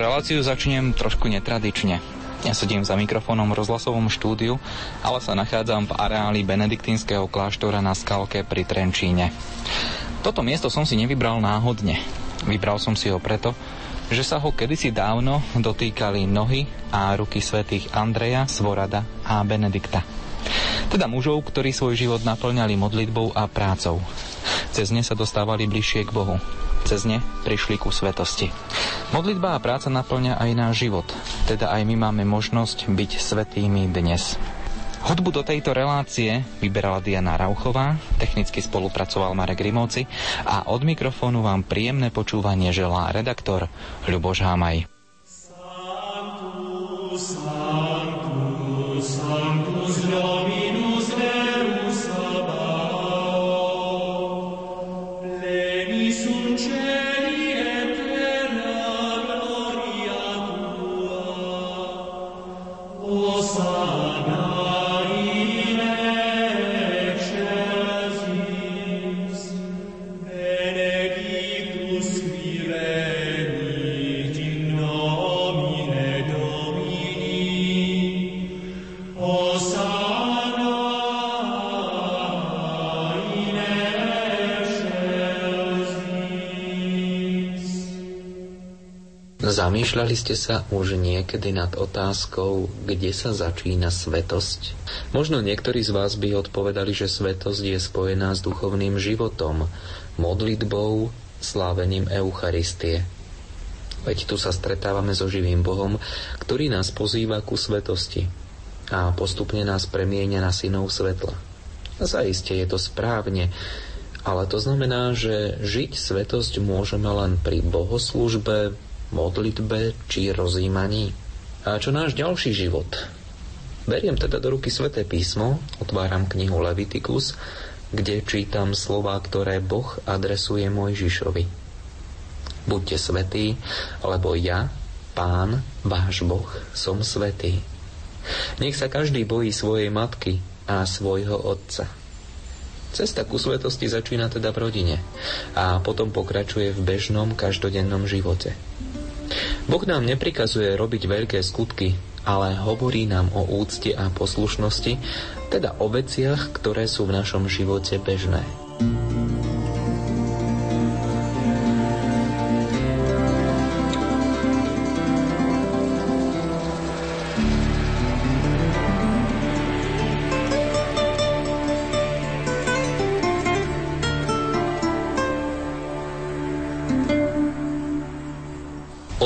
Reláciu začnem trošku netradične. Ja sedím za mikrofónom v rozhlasovom štúdiu, ale sa nachádzam v areáli benediktínskeho kláštora na Skalke pri Trenčíne. Toto miesto som si nevybral náhodne. Vybral som si ho preto, že sa ho kedysi dávno dotýkali nohy a ruky svätých Andreja, Svorada a Benedikta. Teda mužov, ktorí svoj život naplňali modlitbou a prácou. Cez ne sa dostávali bližšie k Bohu. Cez ne prišli ku svetosti. Modlitba a práca naplňa aj náš život, teda aj my máme možnosť byť svetými dnes. Hudbu do tejto relácie vyberala Diana Rauchová, technicky spolupracoval Marek Rimovci a od mikrofónu vám príjemné počúvanie želá redaktor Ľuboš Hámaj. Sanctus, Zamýšľali ste sa už niekedy nad otázkou, kde sa začína svetosť? Možno niektorí z vás by odpovedali, že svetosť je spojená s duchovným životom, modlitbou, slávením Eucharistie. Veď tu sa stretávame so živým Bohom, ktorý nás pozýva ku svetosti a postupne nás premieňa na synov svetla. Zaiste je to správne, ale to znamená, že žiť svetosť môžeme len pri bohoslužbe, modlitbe či rozímaní. A čo náš ďalší život? Beriem teda do ruky sväté písmo, otváram knihu Levitikus, kde čítam slova, ktoré Boh adresuje Mojžišovi. Buďte svetí, lebo ja, Pán, váš Boh, som svetý. Nech sa každý bojí svojej matky a svojho otca. Cesta ku svetosti začína teda v rodine a potom pokračuje v bežnom každodennom živote. Boh nám neprikazuje robiť veľké skutky, ale hovorí nám o úcte a poslušnosti, teda o veciach, ktoré sú v našom živote bežné.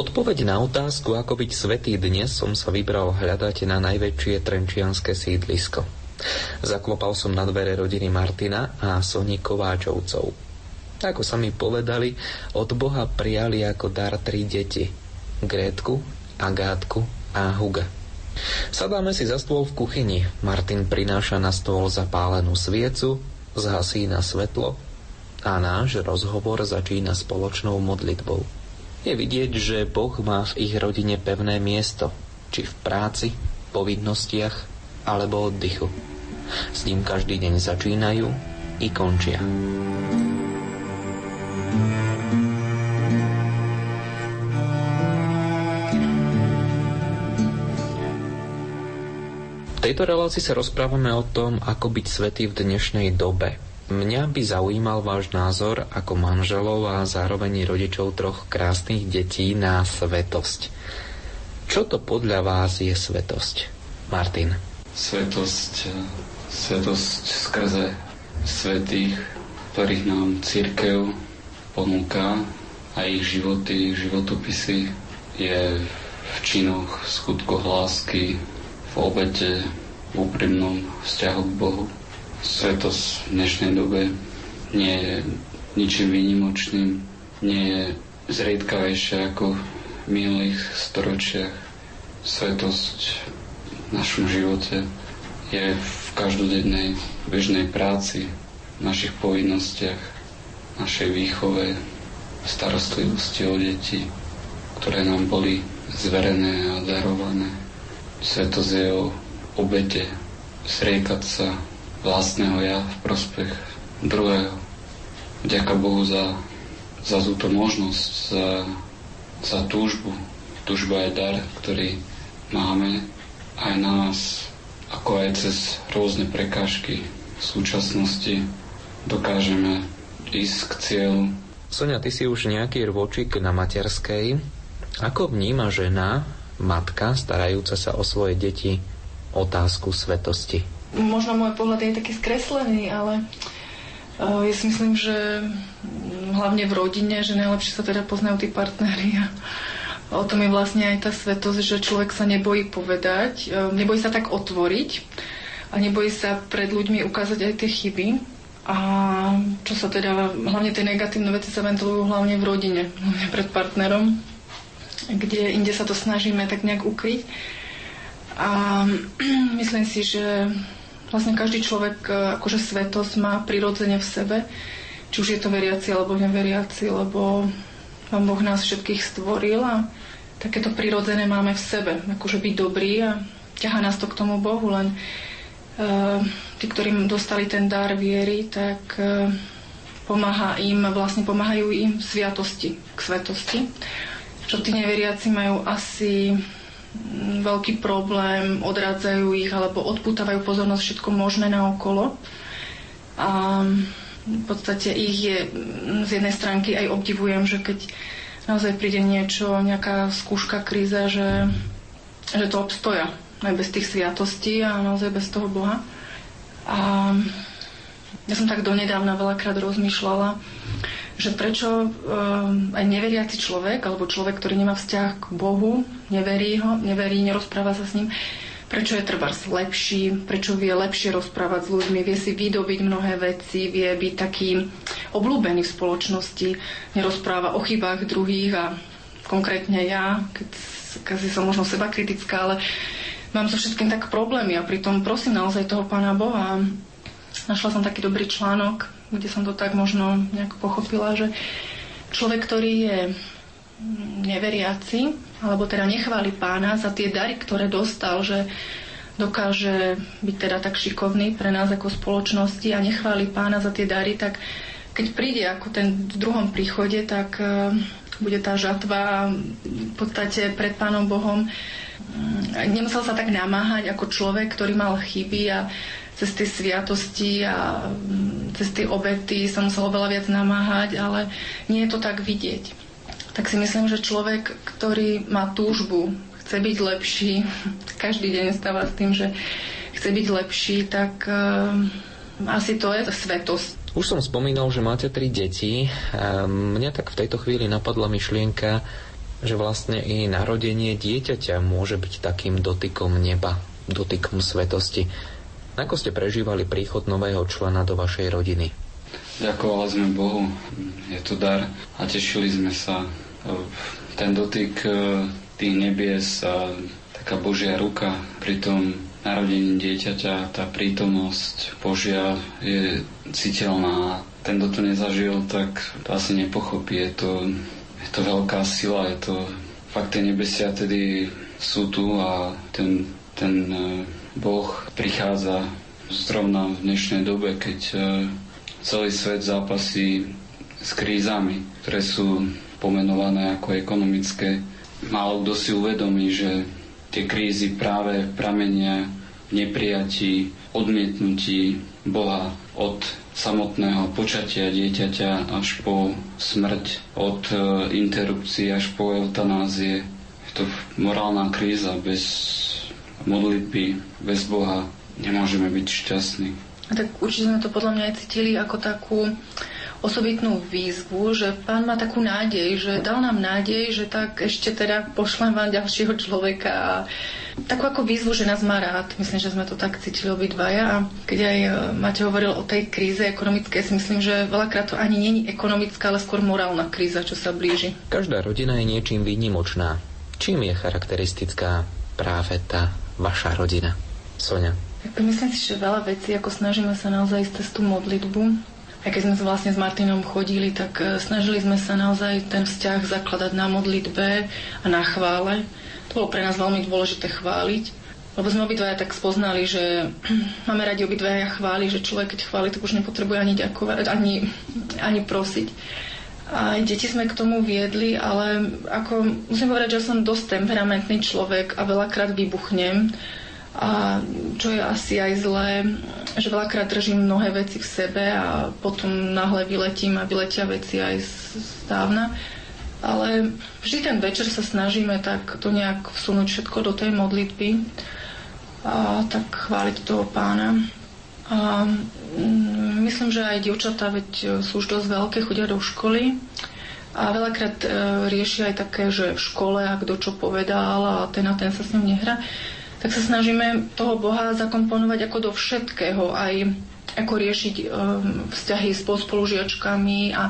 Odpoveď na otázku, ako byť svetý dnes, som sa vybral hľadať na najväčšie trenčianské sídlisko. Zaklopal som na dvere rodiny Martina a Soni Kováčovcov. Ako sa mi povedali, od Boha prijali ako dar tri deti. Grétku, Agátku a Huga. Sadáme si za stôl v kuchyni. Martin prináša na stôl zapálenú sviecu, zhasí na svetlo a náš rozhovor začína spoločnou modlitbou. Je vidieť, že Boh má v ich rodine pevné miesto, či v práci, povinnostiach alebo oddychu. S ním každý deň začínajú i končia. V tejto relácii sa rozprávame o tom, ako byť svetý v dnešnej dobe, Mňa by zaujímal váš názor ako manželov a zároveň rodičov troch krásnych detí na svetosť. Čo to podľa vás je svetosť? Martin. Svetosť, svetosť skrze svetých, ktorých nám církev ponúka a ich životy, životopisy je v činoch, skutkoch lásky, v obete, v úprimnom vzťahu k Bohu. Svetosť v dnešnej dobe nie je ničím výnimočným, nie je zriedkavejšia ako v minulých storočiach. Svetosť v našom živote je v každodennej bežnej práci, v našich povinnostiach, našej výchove, starostlivosti o deti, ktoré nám boli zverené a darované. Svetosť je o obete, sriekať sa vlastného ja v prospech druhého. Ďaká Bohu za, za túto možnosť, za, za túžbu tužba je dar, ktorý máme aj nás, ako aj cez rôzne prekážky v súčasnosti dokážeme ísť k cieľu. Sonia, ty si už nejaký rôčik na materskej. Ako vníma žena, matka, starajúca sa o svoje deti, otázku svetosti? Možno môj pohľad je taký skreslený, ale ja si myslím, že hlavne v rodine, že najlepšie sa teda poznajú tí partnery a o tom je vlastne aj tá svetosť, že človek sa nebojí povedať, e, nebojí sa tak otvoriť a nebojí sa pred ľuďmi ukázať aj tie chyby. A čo sa teda, hlavne tie negatívne veci sa ventilujú hlavne v rodine, hlavne pred partnerom, kde inde sa to snažíme tak nejak ukryť. A myslím si, že vlastne každý človek e, akože svetosť má prirodzene v sebe, či už je to veriaci alebo neveriaci, lebo Pán Boh nás všetkých stvoril a takéto prirodzené máme v sebe, akože byť dobrý a ťaha nás to k tomu Bohu, len uh, tí, ktorým dostali ten dar viery, tak uh, pomáha im, vlastne pomáhajú im sviatosti, k svetosti. Čo tí neveriaci majú asi veľký problém, odrádzajú ich alebo odputávajú pozornosť všetko možné na okolo. A v podstate ich je z jednej stránky aj obdivujem, že keď naozaj príde niečo, nejaká skúška, kríza, že, že to obstoja aj bez tých sviatostí a naozaj bez toho Boha. A ja som tak donedávna veľakrát rozmýšľala, že prečo um, aj neveriaci človek, alebo človek, ktorý nemá vzťah k Bohu, neverí ho, neverí, nerozpráva sa s ním, prečo je trebárs lepší, prečo vie lepšie rozprávať s ľuďmi, vie si vydobiť mnohé veci, vie byť taký obľúbený v spoločnosti, nerozpráva o chybách druhých a konkrétne ja, keď, keď som možno seba kritická, ale mám so všetkým tak problémy a pritom prosím naozaj toho Pána Boha. Našla som taký dobrý článok, kde som to tak možno nejak pochopila, že človek, ktorý je neveriaci, alebo teda nechváli pána za tie dary, ktoré dostal, že dokáže byť teda tak šikovný pre nás ako spoločnosti a nechváli pána za tie dary, tak keď príde ako ten v druhom príchode, tak e, bude tá žatva v podstate pred Pánom Bohom. Mm, nemusel sa tak namáhať ako človek, ktorý mal chyby a cez tie sviatosti a mm, cez tie obety sa musel oveľa viac namáhať, ale nie je to tak vidieť. Tak si myslím, že človek, ktorý má túžbu, chce byť lepší, každý deň stáva s tým, že chce byť lepší, tak uh, asi to je svetosť. Už som spomínal, že máte tri deti. Mňa tak v tejto chvíli napadla myšlienka, že vlastne i narodenie dieťaťa môže byť takým dotykom neba, dotykom svetosti. Ako ste prežívali príchod nového člena do vašej rodiny? Ďakovali sme Bohu, je to dar a tešili sme sa. Ten dotyk e, tých nebies a taká Božia ruka pri tom narodení dieťaťa, tá prítomnosť Božia je citeľná. Ten, kto to nezažil, tak to asi nepochopí. Je to, je to veľká sila, je to fakt tie nebesia tedy sú tu a ten, ten e, Boh prichádza zrovna v dnešnej dobe, keď e, celý svet zápasí s krízami, ktoré sú pomenované ako ekonomické. Málo kto si uvedomí, že tie krízy práve pramenia neprijatí, odmietnutí Boha od samotného počatia dieťaťa až po smrť, od e, interrupcií až po eutanázie. Je to morálna kríza bez modlitby, bez Boha nemôžeme byť šťastní. A tak určite sme to podľa mňa aj cítili ako takú osobitnú výzvu, že pán má takú nádej, že dal nám nádej, že tak ešte teda pošlem vám ďalšieho človeka a takú ako výzvu, že nás má rád. Myslím, že sme to tak cítili obidvaja a keď aj e, Matej hovoril o tej kríze ekonomickej, si myslím, že veľakrát to ani není ekonomická, ale skôr morálna kríza, čo sa blíži. Každá rodina je niečím výnimočná. Čím je charakteristická práve tá vaša rodina? Sonia. Myslím si, že veľa vecí, ako snažíme sa naozaj cez tú modlitbu, aj keď sme vlastne s Martinom chodili, tak e, snažili sme sa naozaj ten vzťah zakladať na modlitbe a na chvále. To bolo pre nás veľmi dôležité chváliť, lebo sme obidvaja tak spoznali, že máme radi obidvaja chváli, že človek keď chváli, tak už nepotrebuje ani ďakovať, ani, ani prosiť. A deti sme k tomu viedli, ale ako musím povedať, že som dosť temperamentný človek a veľakrát vybuchnem. A čo je asi aj zlé, že veľakrát držím mnohé veci v sebe a potom náhle vyletím a vyletia veci aj z dávna. Ale vždy ten večer sa snažíme tak to nejak vsunúť všetko do tej modlitby a tak chváliť toho pána. A mm, myslím, že aj dievčatá veď e, sú už dosť veľké, chodia do školy. A veľakrát e, riešia aj také, že v škole a kto čo povedal a ten a ten sa s ním nehrá, tak sa snažíme toho Boha zakomponovať ako do všetkého, aj ako riešiť e, vzťahy s spolužiačkami a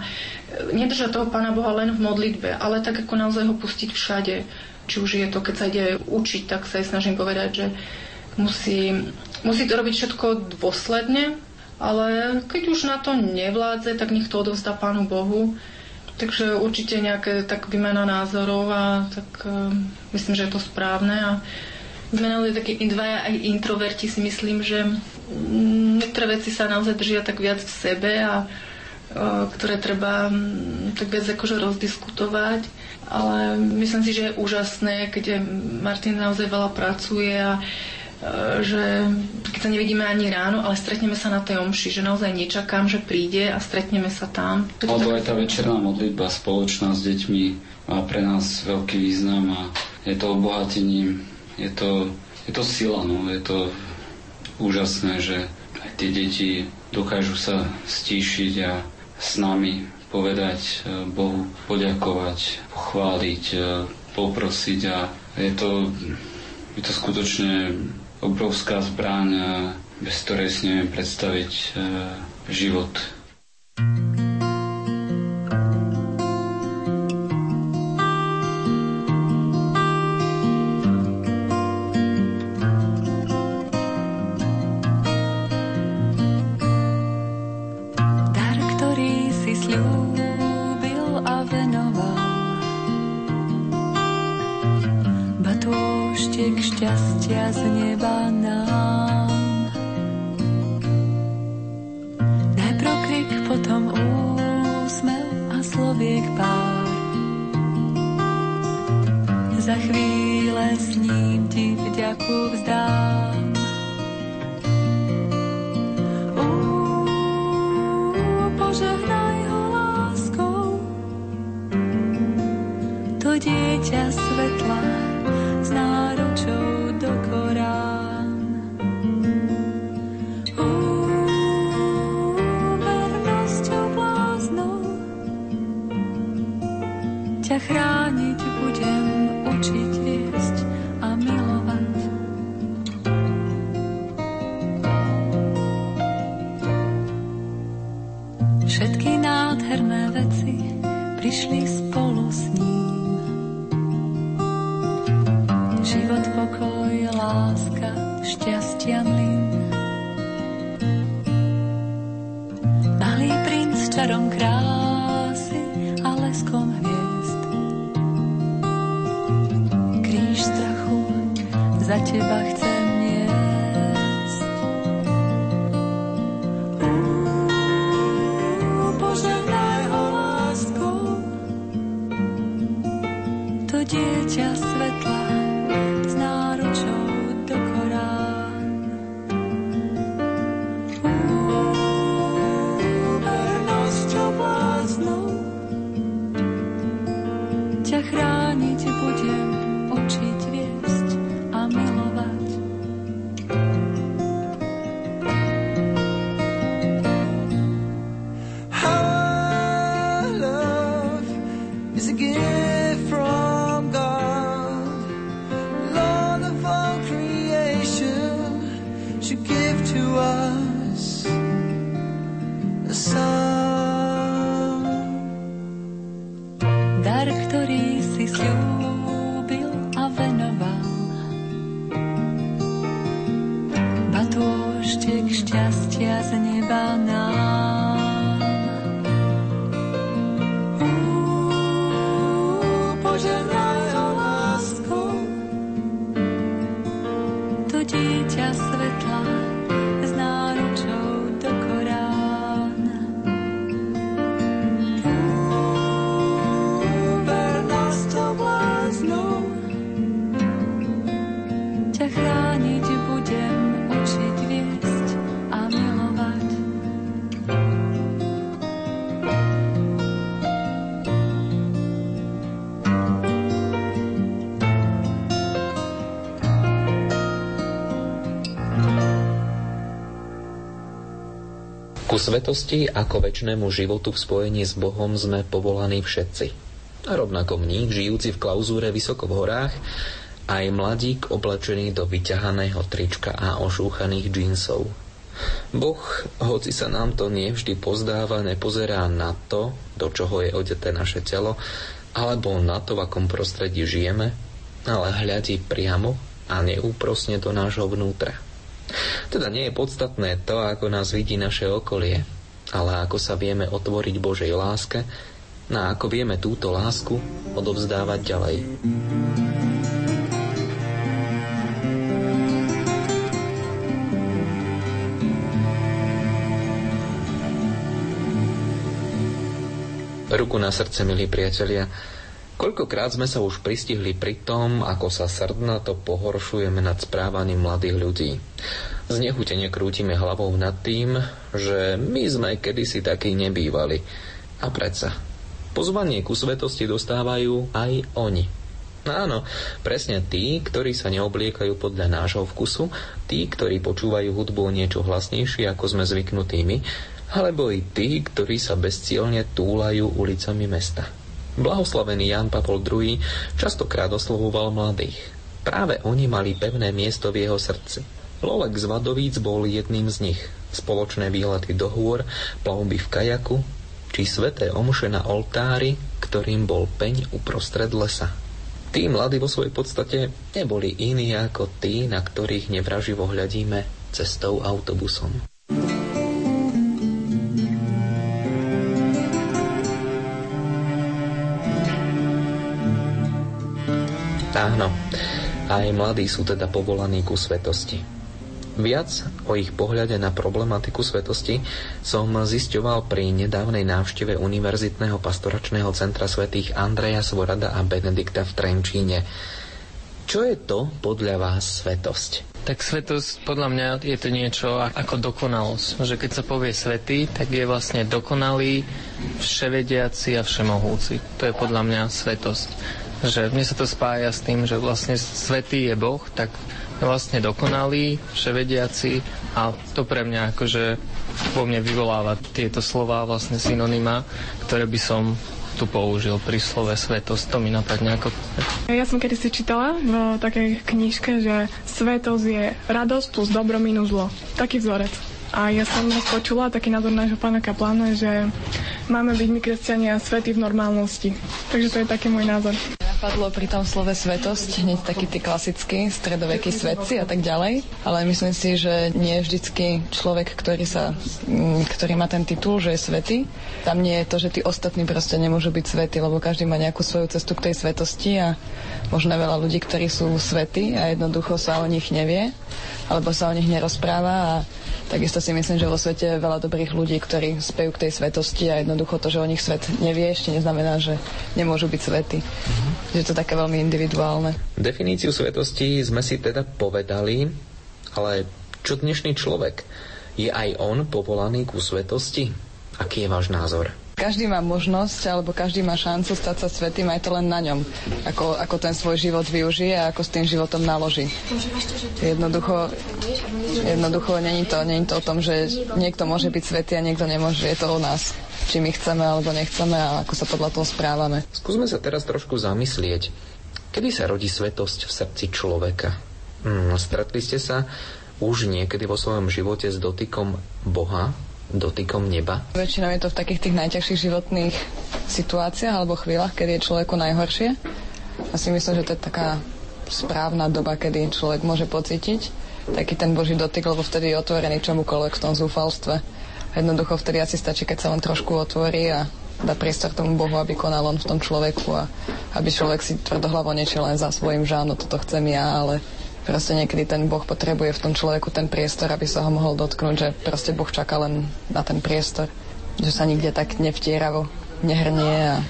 nedržať toho Pána Boha len v modlitbe, ale tak ako naozaj ho pustiť všade. Či už je to, keď sa ide učiť, tak sa aj snažím povedať, že musí Musí to robiť všetko dôsledne, ale keď už na to nevládze, tak nech to odovzdá Pánu Bohu. Takže určite nejaké tak vymena názorov a tak uh, myslím, že je to správne. A zmenali takí dvaja aj introverti si myslím, že niektoré veci sa naozaj držia tak viac v sebe a uh, ktoré treba um, tak viac akože rozdiskutovať. Ale myslím si, že je úžasné, keď Martin naozaj veľa pracuje a že keď sa nevidíme ani ráno, ale stretneme sa na tej omši, že naozaj nečakám, že príde a stretneme sa tam. Lebo aj tá večerná modlitba spoločná s deťmi má pre nás veľký význam a je to obohatením, je to, je to sila, no, je to úžasné, že aj tie deti dokážu sa stíšiť a s nami povedať e, Bohu, poďakovať, pochváliť, e, poprosiť a je to, je to skutočne obrovská zbraň, bez ktorej si neviem predstaviť e, život. Za chvíle s ním ti vďaku vzdám. Ťamlín. Malý princ čarom krásy a leskom hviezd. Kríž strachu za teba chce svetosti ako väčšnému životu v spojení s Bohom sme povolaní všetci. A rovnako mník, žijúci v klauzúre vysoko v horách, aj mladík oblečený do vyťahaného trička a ošúchaných džínsov. Boh, hoci sa nám to nevždy pozdáva, nepozerá na to, do čoho je odeté naše telo, alebo na to, v akom prostredí žijeme, ale hľadí priamo a neúprosne do nášho vnútra. Teda nie je podstatné to, ako nás vidí naše okolie, ale ako sa vieme otvoriť Božej láske a ako vieme túto lásku odovzdávať ďalej. Ruku na srdce, milí priatelia, koľkokrát sme sa už pristihli pri tom, ako sa srdnato pohoršujeme nad správaním mladých ľudí. Znechutene krútime hlavou nad tým, že my sme kedysi takí nebývali. A predsa, pozvanie ku svetosti dostávajú aj oni. Áno, presne tí, ktorí sa neobliekajú podľa nášho vkusu, tí, ktorí počúvajú hudbu o niečo hlasnejšie, ako sme zvyknutí my, alebo i tí, ktorí sa bezcielne túlajú ulicami mesta. Blahoslavený Jan Pavol II častokrát oslovoval mladých. Práve oni mali pevné miesto v jeho srdci. Lolek z Vadovíc bol jedným z nich. Spoločné výlety do hôr, plavby v kajaku, či sveté omše na oltári, ktorým bol peň uprostred lesa. Tí mladí vo svojej podstate neboli iní ako tí, na ktorých nevraživo hľadíme cestou autobusom. Áno, aj mladí sú teda povolaní ku svetosti. Viac o ich pohľade na problematiku svetosti som zisťoval pri nedávnej návšteve Univerzitného pastoračného centra svätých Andreja Svorada a Benedikta v Trenčíne. Čo je to podľa vás svetosť? Tak svetosť podľa mňa je to niečo ako dokonalosť. Že keď sa povie svetý, tak je vlastne dokonalý, vševediaci a všemohúci. To je podľa mňa svetosť že mne sa to spája s tým, že vlastne svetý je Boh, tak vlastne dokonalý, vševediaci a to pre mňa akože vo mne vyvoláva tieto slova vlastne synonyma, ktoré by som tu použil pri slove svetosť, to mi napadne ako... Ja som kedy si čítala v takej knižke, že svetosť je radosť plus dobro minus zlo. Taký vzorec. A ja som raz počula taký názor nášho pána Kaplána, že máme byť my kresťania svety v normálnosti. Takže to je taký môj názor napadlo pri tom slove svetosť, hneď taký tí klasickí stredovekí svetci a tak ďalej, ale myslím si, že nie vždycky človek, ktorý, sa, mm, ktorý má ten titul, že je svetý. Tam nie je to, že tí ostatní proste nemôžu byť svety, lebo každý má nejakú svoju cestu k tej svetosti a možno veľa ľudí, ktorí sú svetí a jednoducho sa o nich nevie, alebo sa o nich nerozpráva a Takisto si myslím, že vo svete je veľa dobrých ľudí, ktorí spejú k tej svetosti a jednoducho to, že o nich svet nevie, ešte neznamená, že nemôžu byť svety. Mm-hmm. Že to je také veľmi individuálne. Definíciu svetosti sme si teda povedali, ale čo dnešný človek? Je aj on povolaný ku svetosti? Aký je váš názor? Každý má možnosť, alebo každý má šancu stať sa svetým, aj to len na ňom. Ako, ako ten svoj život využije a ako s tým životom naloží. Jednoducho, jednoducho není to, není to o tom, že niekto môže byť svetý a niekto nemôže. Je to o nás. Či my chceme alebo nechceme a ako sa podľa toho správame. Skúsme sa teraz trošku zamyslieť. Kedy sa rodí svetosť v srdci človeka? Hmm, stretli ste sa už niekedy vo svojom živote s dotykom Boha, dotykom neba? Väčšinou je to v takých tých najťažších životných situáciách alebo chvíľach, kedy je človeku najhoršie. A si myslím, že to je taká správna doba, kedy človek môže pocítiť taký ten Boží dotyk, lebo vtedy je otvorený čomukoľvek v tom zúfalstve. Jednoducho vtedy asi stačí, keď sa len trošku otvorí a dá priestor tomu Bohu, aby konal on v tom človeku a aby človek si tvrdohlavo nečiel len za svojim, že áno, toto chcem ja, ale proste niekedy ten Boh potrebuje v tom človeku ten priestor, aby sa ho mohol dotknúť, že proste Boh čaká len na ten priestor, že sa nikde tak nevtieravo nehrnie a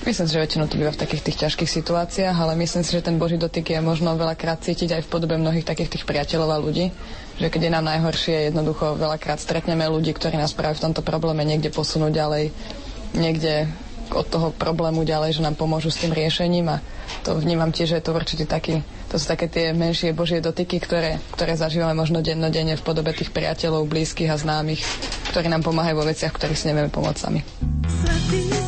Myslím si, že väčšinou to býva v takých tých ťažkých situáciách, ale myslím si, že ten Boží dotyk je možno veľakrát cítiť aj v podobe mnohých takých tých priateľov a ľudí, že keď je nám najhoršie, jednoducho veľakrát stretneme ľudí, ktorí nás práve v tomto probléme niekde posunú ďalej, niekde od toho problému ďalej, že nám pomôžu s tým riešením a to vnímam tiež, že je to určite taký, to sú také tie menšie božie dotyky, ktoré, ktoré zažívame možno dennodenne v podobe tých priateľov, blízkych a známych, ktorí nám pomáhajú vo veciach, ktorých si nevieme pomôcť sami. Svetý.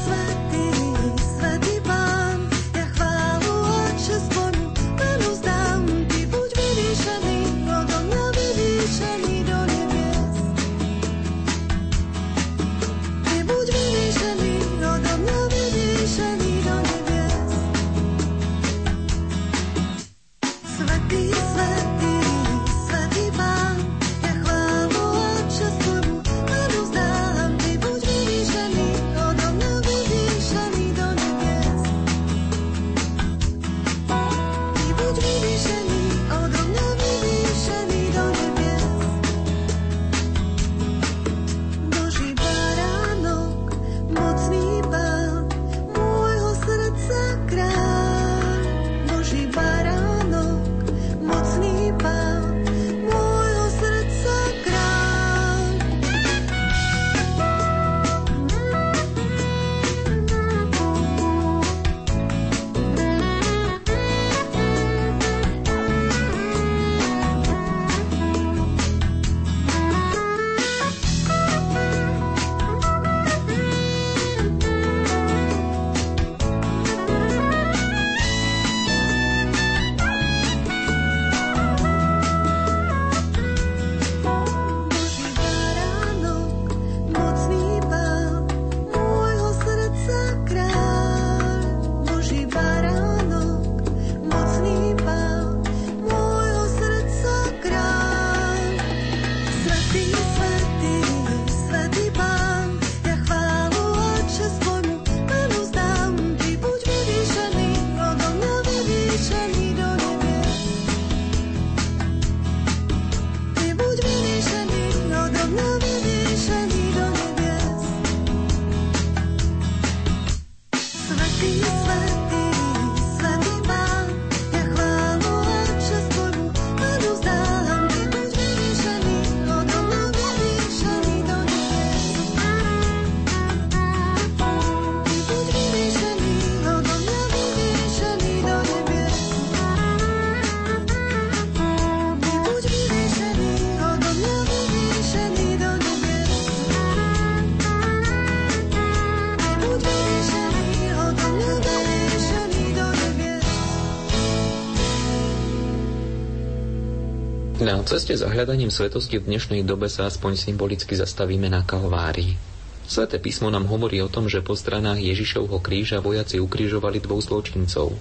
Ceste za hľadaním svetosti v dnešnej dobe sa aspoň symbolicky zastavíme na Kalvárii. Sveté písmo nám hovorí o tom, že po stranách Ježišovho kríža vojaci ukrižovali dvoch zločincov.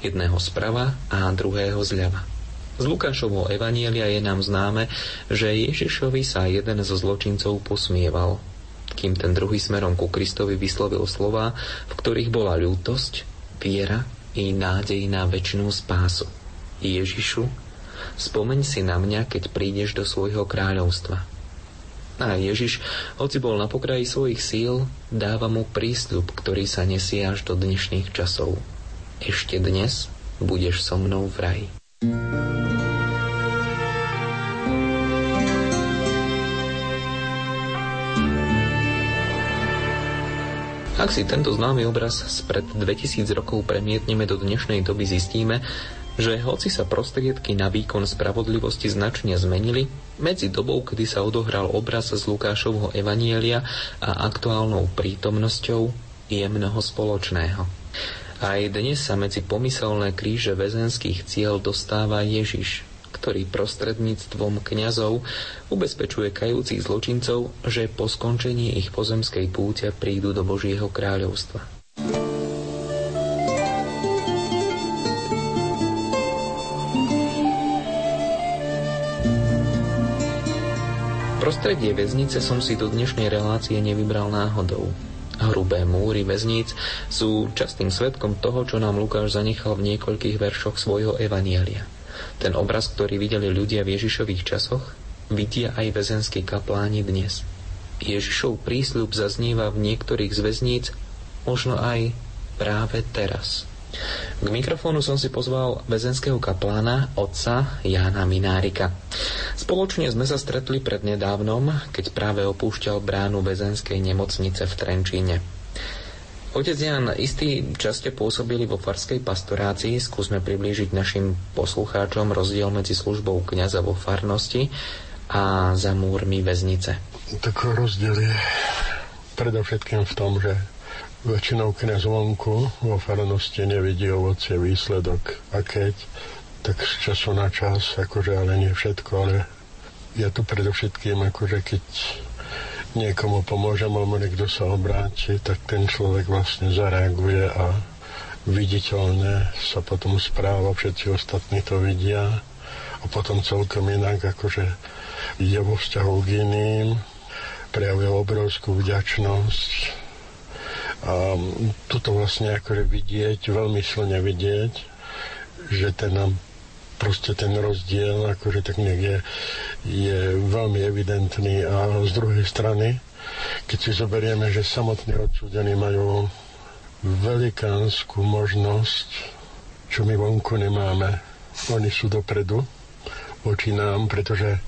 Jedného sprava a druhého zľava. Z Lukášovho evanielia je nám známe, že Ježišovi sa jeden zo zločincov posmieval, kým ten druhý smerom ku Kristovi vyslovil slova, v ktorých bola ľútosť, viera i nádej na väčšinu spásu. Ježišu, Spomeň si na mňa, keď prídeš do svojho kráľovstva. A Ježiš, hoci bol na pokraji svojich síl, dáva mu prísľub, ktorý sa nesie až do dnešných časov. Ešte dnes budeš so mnou v raji. Ak si tento známy obraz spred 2000 rokov premietneme do dnešnej doby, zistíme, že hoci sa prostriedky na výkon spravodlivosti značne zmenili, medzi dobou, kedy sa odohral obraz z Lukášovho evanielia a aktuálnou prítomnosťou je mnoho spoločného. Aj dnes sa medzi pomyselné kríže väzenských cieľ dostáva Ježiš, ktorý prostredníctvom kňazov ubezpečuje kajúcich zločincov, že po skončení ich pozemskej púte prídu do Božieho kráľovstva. Prostredie väznice som si do dnešnej relácie nevybral náhodou. Hrubé múry väzníc sú častým svetkom toho, čo nám Lukáš zanechal v niekoľkých veršoch svojho evanielia. Ten obraz, ktorý videli ľudia v Ježišových časoch, vidia aj väzenskí kapláni dnes. Ježišov prísľub zaznieva v niektorých z väzníc, možno aj práve teraz. K mikrofónu som si pozval väzenského kaplána, otca Jána Minárika. Spoločne sme sa stretli pred nedávnom, keď práve opúšťal bránu väzenskej nemocnice v Trenčíne. Otec Jan, istý časte pôsobili vo farskej pastorácii. Skúsme priblížiť našim poslucháčom rozdiel medzi službou kňaza vo farnosti a za múrmi väznice. Tak rozdiel je predovšetkým v tom, že väčšinou kniaz vonku vo farnosti nevidí ovocie výsledok a keď, tak z času na čas, akože ale nie všetko, ale je to predovšetkým akože keď niekomu pomôžem alebo niekto sa obráti, tak ten človek vlastne zareaguje a viditeľne sa potom správa, všetci ostatní to vidia. A potom celkom inak akože je vo vzťahu k iným, prejavuje obrovskú vďačnosť a toto vlastne akože vidieť, veľmi silne vidieť, že ten proste ten rozdiel akože tak je, je veľmi evidentný a z druhej strany, keď si zoberieme, že samotní odsúdení majú velikánsku možnosť, čo my vonku nemáme. Oni sú dopredu, voči nám, pretože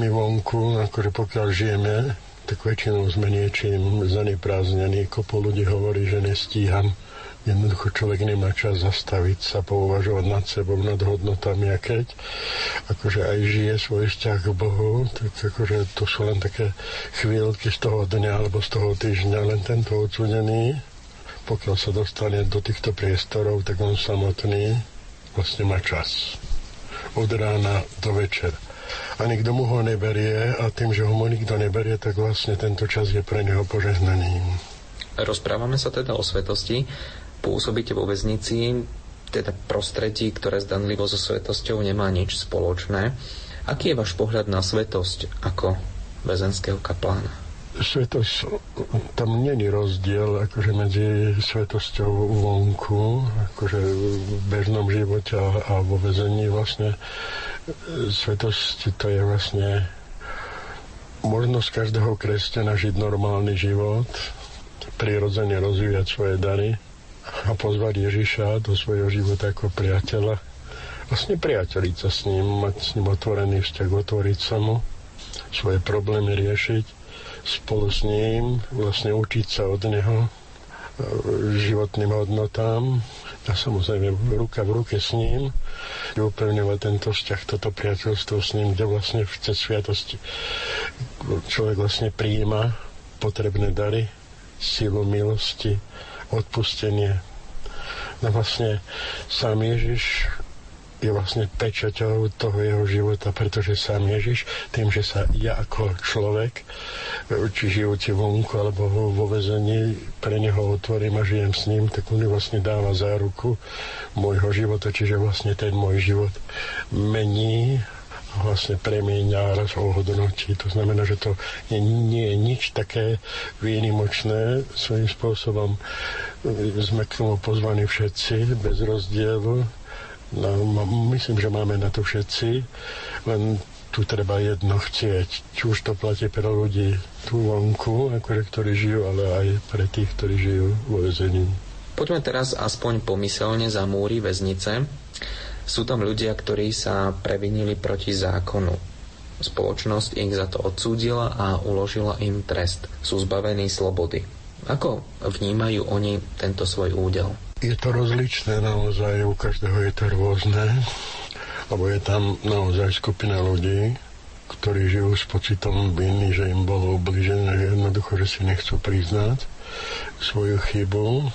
my vonku, akože pokiaľ žijeme, tak väčšinou sme niečím zaneprázdnení. Kopo ľudí hovorí, že nestíham. Jednoducho človek nemá čas zastaviť sa, pouvažovať nad sebou, nad hodnotami a keď akože aj žije svoj vzťah k Bohu, tak akože to sú len také chvíľky z toho dňa alebo z toho týždňa, len tento odsudený, pokiaľ sa dostane do týchto priestorov, tak on samotný vlastne má čas od rána do večera. A nikto mu ho neberie a tým, že ho mu nikto neberie, tak vlastne tento čas je pre neho požehnaním. Rozprávame sa teda o svetosti. Pôsobíte vo väznici, teda prostredí, ktoré zdanlivo so svetosťou nemá nič spoločné. Aký je váš pohľad na svetosť ako väzenského kaplána? svetosť, tam není rozdiel akože medzi svetosťou vonku, akože v bežnom živote a, a vo vezení vlastne. Svetosť to je vlastne možnosť každého kresťana žiť normálny život, prirodzene rozvíjať svoje dary a pozvať Ježiša do svojho života ako priateľa. Vlastne priateľiť sa s ním, mať s ním otvorený vzťah, otvoriť sa mu, svoje problémy riešiť spolu s ním, vlastne učiť sa od neho e, životným hodnotám a samozrejme ruka v ruke s ním upevňovať tento vzťah, toto priateľstvo s ním, kde vlastne v cez sviatosti človek vlastne prijíma potrebné dary, silu milosti, odpustenie. No vlastne sám Ježiš je vlastne pečaťou toho jeho života, pretože sám Ježiš, tým, že sa ja ako človek, či žijúci vonku alebo vo, vezení, pre neho otvorím a žijem s ním, tak on mi vlastne dáva záruku môjho života, čiže vlastne ten môj život mení a vlastne premieňa raz ohodnotí. To znamená, že to nie, nie je nič také výnimočné. Svojím spôsobom sme k tomu pozvaní všetci, bez rozdielu No, myslím, že máme na to všetci, len tu treba jedno chcieť. Či už to platí pre ľudí tu vonku, akože, ktorí žijú, ale aj pre tých, ktorí žijú vo väzení. Poďme teraz aspoň pomyselne za múry väznice. Sú tam ľudia, ktorí sa previnili proti zákonu. Spoločnosť ich za to odsúdila a uložila im trest. Sú zbavení slobody. Ako vnímajú oni tento svoj údel? Je to rozličné naozaj, u každého je to rôzne, lebo je tam naozaj skupina ľudí, ktorí žijú s pocitom viny, že im bolo ubližené, jednoducho, že si nechcú priznať svoju chybu.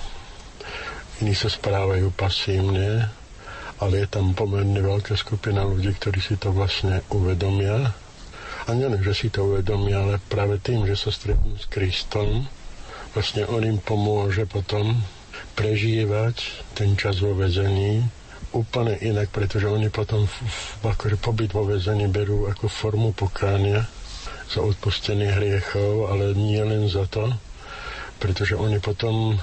Iní sa správajú pasívne, ale je tam pomerne veľká skupina ľudí, ktorí si to vlastne uvedomia. A nielen, že si to uvedomia, ale práve tým, že sa stretnú s Kristom, vlastne on im pomôže potom prežívať ten čas vo väzení úplne inak, pretože oni potom v, v, akože pobyt vo väzení berú ako formu pokánia za odpustenie hriechov, ale nie len za to, pretože oni potom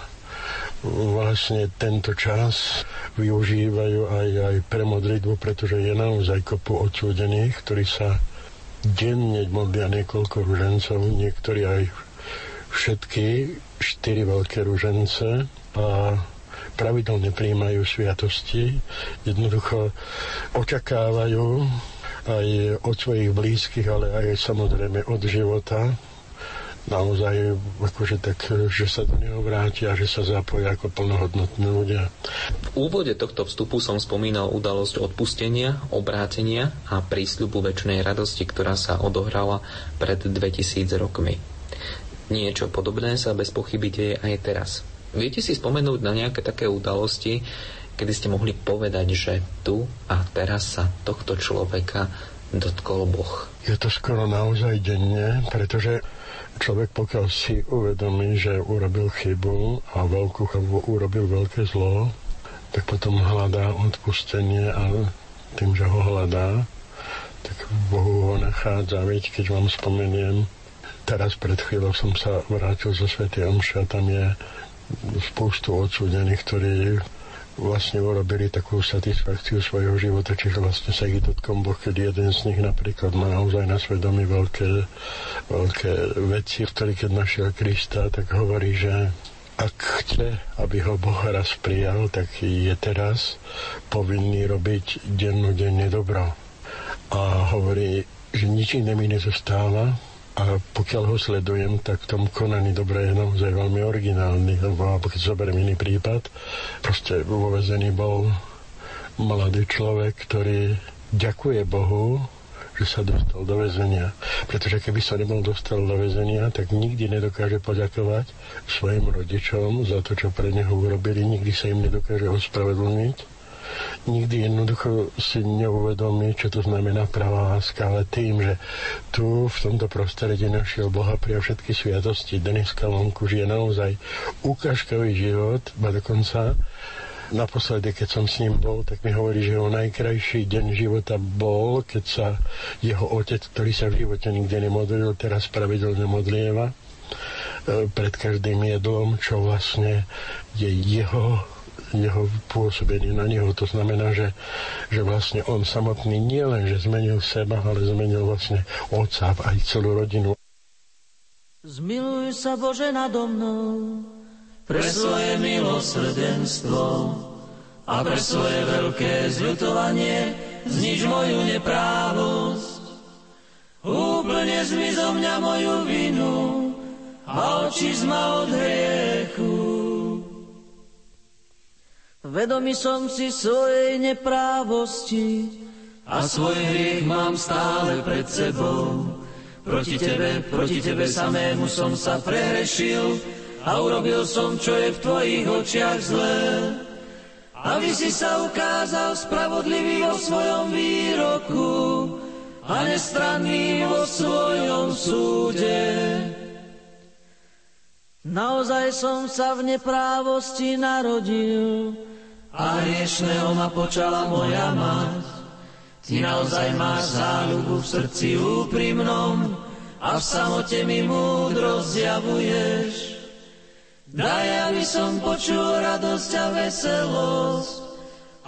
vlastne tento čas využívajú aj, aj pre modlitbu, pretože je naozaj kopu odsúdených, ktorí sa denne modlia niekoľko ružencov, niektorí aj všetky štyri veľké ružence a pravidelne príjmajú sviatosti, jednoducho očakávajú aj od svojich blízkych, ale aj samozrejme od života, naozaj akože tak, že sa do neho vrátia, že sa zapoja ako plnohodnotní ľudia. V úvode tohto vstupu som spomínal udalosť odpustenia, obrátenia a prísľubu väčšnej radosti, ktorá sa odohrala pred 2000 rokmi. Niečo podobné sa bez pochyby deje aj teraz. Viete si spomenúť na nejaké také udalosti, kedy ste mohli povedať, že tu a teraz sa tohto človeka dotkol Boh? Je to skoro naozaj denne, pretože človek pokiaľ si uvedomí, že urobil chybu a veľkú chybu urobil veľké zlo, tak potom hľadá odpustenie a tým, že ho hľadá, tak Bohu ho nachádza. Veď keď vám spomeniem, teraz pred chvíľou som sa vrátil zo Sv. Omša, tam je spoustu odsúdených, ktorí vlastne urobili takú satisfakciu svojho života, čiže vlastne sa ich dotkom Boh, keď jeden z nich napríklad má naozaj na svedomí veľké, veľké veci, ktorý keď našiel Krista, tak hovorí, že ak chce, aby ho Boh raz prijal, tak je teraz povinný robiť dennodenne dobro. A hovorí, že nič iné mi nezostáva, a pokiaľ ho sledujem, tak v tom konaní dobre je naozaj veľmi originálny, lebo keď zoberiem iný prípad, proste vo vezení bol mladý človek, ktorý ďakuje Bohu, že sa dostal do väzenia. Pretože keby sa nebol dostal do väzenia, tak nikdy nedokáže poďakovať svojim rodičom za to, čo pre neho urobili, nikdy sa im nedokáže ospravedlniť nikdy jednoducho si neuvedomí, čo to znamená pravá láska, ale tým, že tu v tomto prostredí našiel Boha pri všetky sviatosti, dneska vonku žije naozaj ukážkový život, a dokonca naposledy, keď som s ním bol, tak mi hovorí, že jeho najkrajší deň života bol, keď sa jeho otec, ktorý sa v živote nikde nemodlil, teraz pravidelne modlieva e, pred každým jedlom, čo vlastne je jeho jeho pôsobenie na neho. To znamená, že, že vlastne on samotný nie len, že zmenil seba, ale zmenil vlastne otca aj celú rodinu. Zmiluj sa Bože nado mnou pre svoje milosrdenstvo a pre svoje veľké zľutovanie zniž moju neprávosť. Úplne zmi zo mňa moju vinu a oči zma od hriechu. Vedomý som si svojej neprávosti a svoj hriech mám stále pred sebou. Proti tebe, proti tebe samému som sa prehrešil a urobil som, čo je v tvojich očiach zlé. Aby si sa ukázal spravodlivý vo svojom výroku a nestranný vo svojom súde. Naozaj som sa v neprávosti narodil, a hriešného ma počala moja mať. Ty naozaj máš záľubu v srdci úprimnom a v samote mi múdro zjavuješ. Daj, aby som počul radosť a veselosť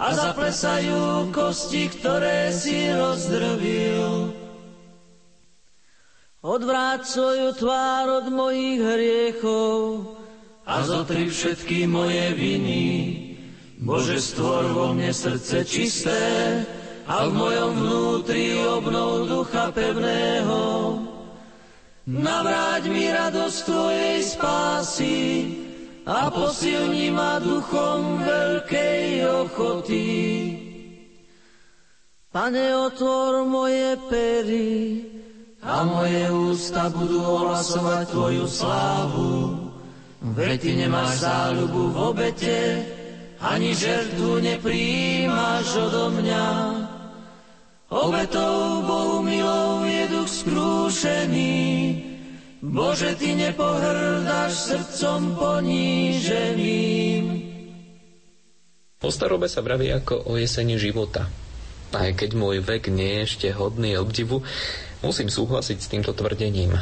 a zaplesajú kosti, ktoré si rozdrvil. Odvráť svoju tvár od mojich hriechov a zotri všetky moje viny Bože, stvor vo mne srdce čisté a v mojom vnútri obnov ducha pevného. Navráť mi radosť Tvojej spásy a posilni ma duchom veľkej ochoty. Pane, otvor moje pery a moje ústa budú ohlasovať Tvoju slávu. Veď Ty nemáš záľubu v obete, ani žertu nepríjmaš odo mňa. Obetou Bohu milou je duch skrúšený, Bože, Ty nepohrdáš srdcom poníženým. O starobe sa vraví ako o jeseni života. Aj keď môj vek nie je ešte hodný obdivu, musím súhlasiť s týmto tvrdením.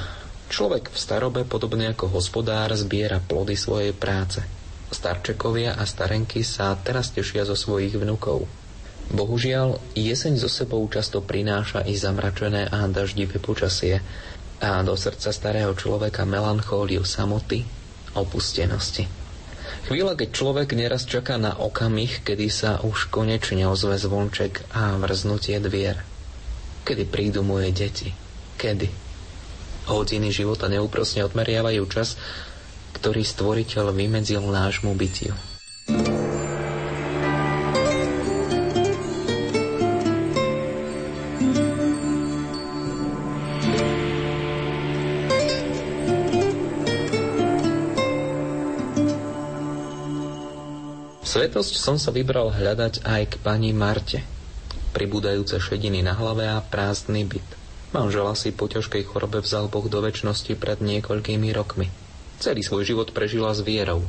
Človek v starobe, podobne ako hospodár, zbiera plody svojej práce – Starčekovia a starenky sa teraz tešia zo svojich vnukov. Bohužiaľ, jeseň zo sebou často prináša i zamračené a daždivé počasie a do srdca starého človeka melanchóliu samoty, opustenosti. Chvíľa, keď človek neraz čaká na okamih, kedy sa už konečne ozve zvonček a vrznutie dvier. Kedy prídu moje deti? Kedy? Hodiny života neúprosne odmeriavajú čas, ktorý stvoriteľ vymedzil nášmu bytiu. Svetosť som sa vybral hľadať aj k pani Marte. Pribúdajúce šediny na hlave a prázdny byt. Manžela si po ťažkej chorobe vzal Boh do väčšnosti pred niekoľkými rokmi. Celý svoj život prežila s vierou.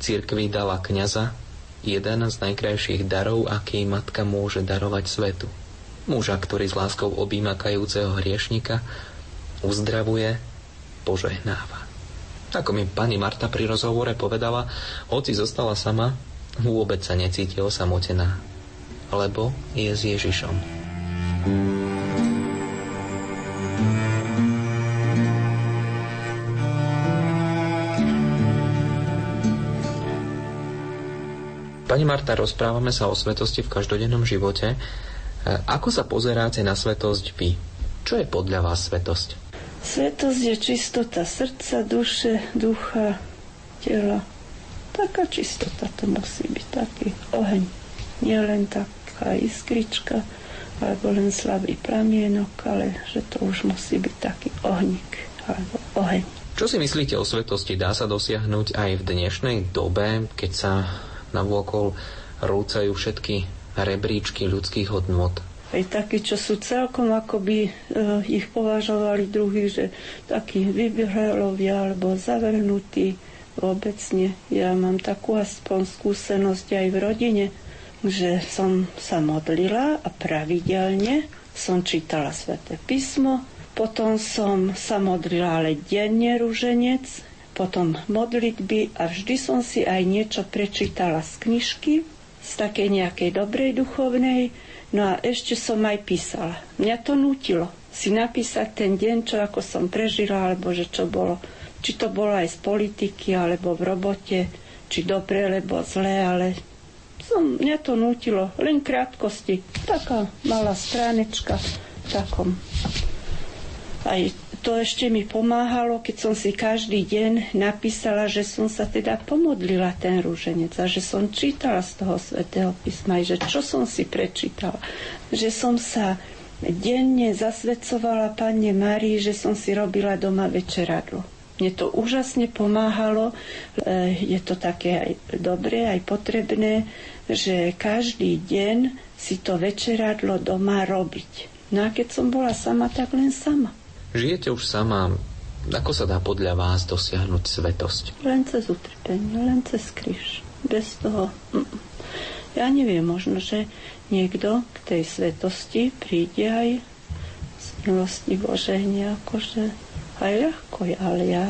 Církvi dala kňaza, jeden z najkrajších darov, aký matka môže darovať svetu. Muža, ktorý s láskou objíma kajúceho hriešnika, uzdravuje, požehnáva. Ako mi pani Marta pri rozhovore povedala, hoci zostala sama, vôbec sa necíti osamotená, lebo je s Ježišom. Pani Marta, rozprávame sa o svetosti v každodennom živote. E, ako sa pozeráte na svetosť vy? Čo je podľa vás svetosť? Svetosť je čistota srdca, duše, ducha, tela taká čistota to musí byť, taký oheň. Nie len taká iskrička, alebo len slabý plamienok, ale že to už musí byť taký ohník, alebo oheň. Čo si myslíte o svetosti? Dá sa dosiahnuť aj v dnešnej dobe, keď sa vôkol rúcajú všetky rebríčky ľudských hodnot? Aj takí, čo sú celkom akoby e, ich považovali druhý, že takí vybrelovia alebo zavrhnutí, obecne. Ja mám takú aspoň skúsenosť aj v rodine, že som sa modlila a pravidelne som čítala sväté písmo, potom som sa modlila ale denne rúženec, potom modlitby a vždy som si aj niečo prečítala z knižky, z takej nejakej dobrej duchovnej, no a ešte som aj písala. Mňa to nutilo si napísať ten deň, čo ako som prežila, alebo že čo bolo či to bolo aj z politiky, alebo v robote, či dobre, alebo zlé, ale som, mňa to nutilo len krátkosti. Taká malá stránečka takom. Aj to ešte mi pomáhalo, keď som si každý deň napísala, že som sa teda pomodlila ten rúženec a že som čítala z toho svätého písma, že čo som si prečítala. Že som sa denne zasvedcovala Pane Marii, že som si robila doma večeradlo mne to úžasne pomáhalo. E, je to také aj dobré, aj potrebné, že každý deň si to večeradlo doma robiť. No a keď som bola sama, tak len sama. Žijete už sama. Ako sa dá podľa vás dosiahnuť svetosť? Len cez utrpenie, len cez kríž. Bez toho... Ja neviem, možno, že niekto k tej svetosti príde aj z milosti Božej nejako, že aj ľahko ale ja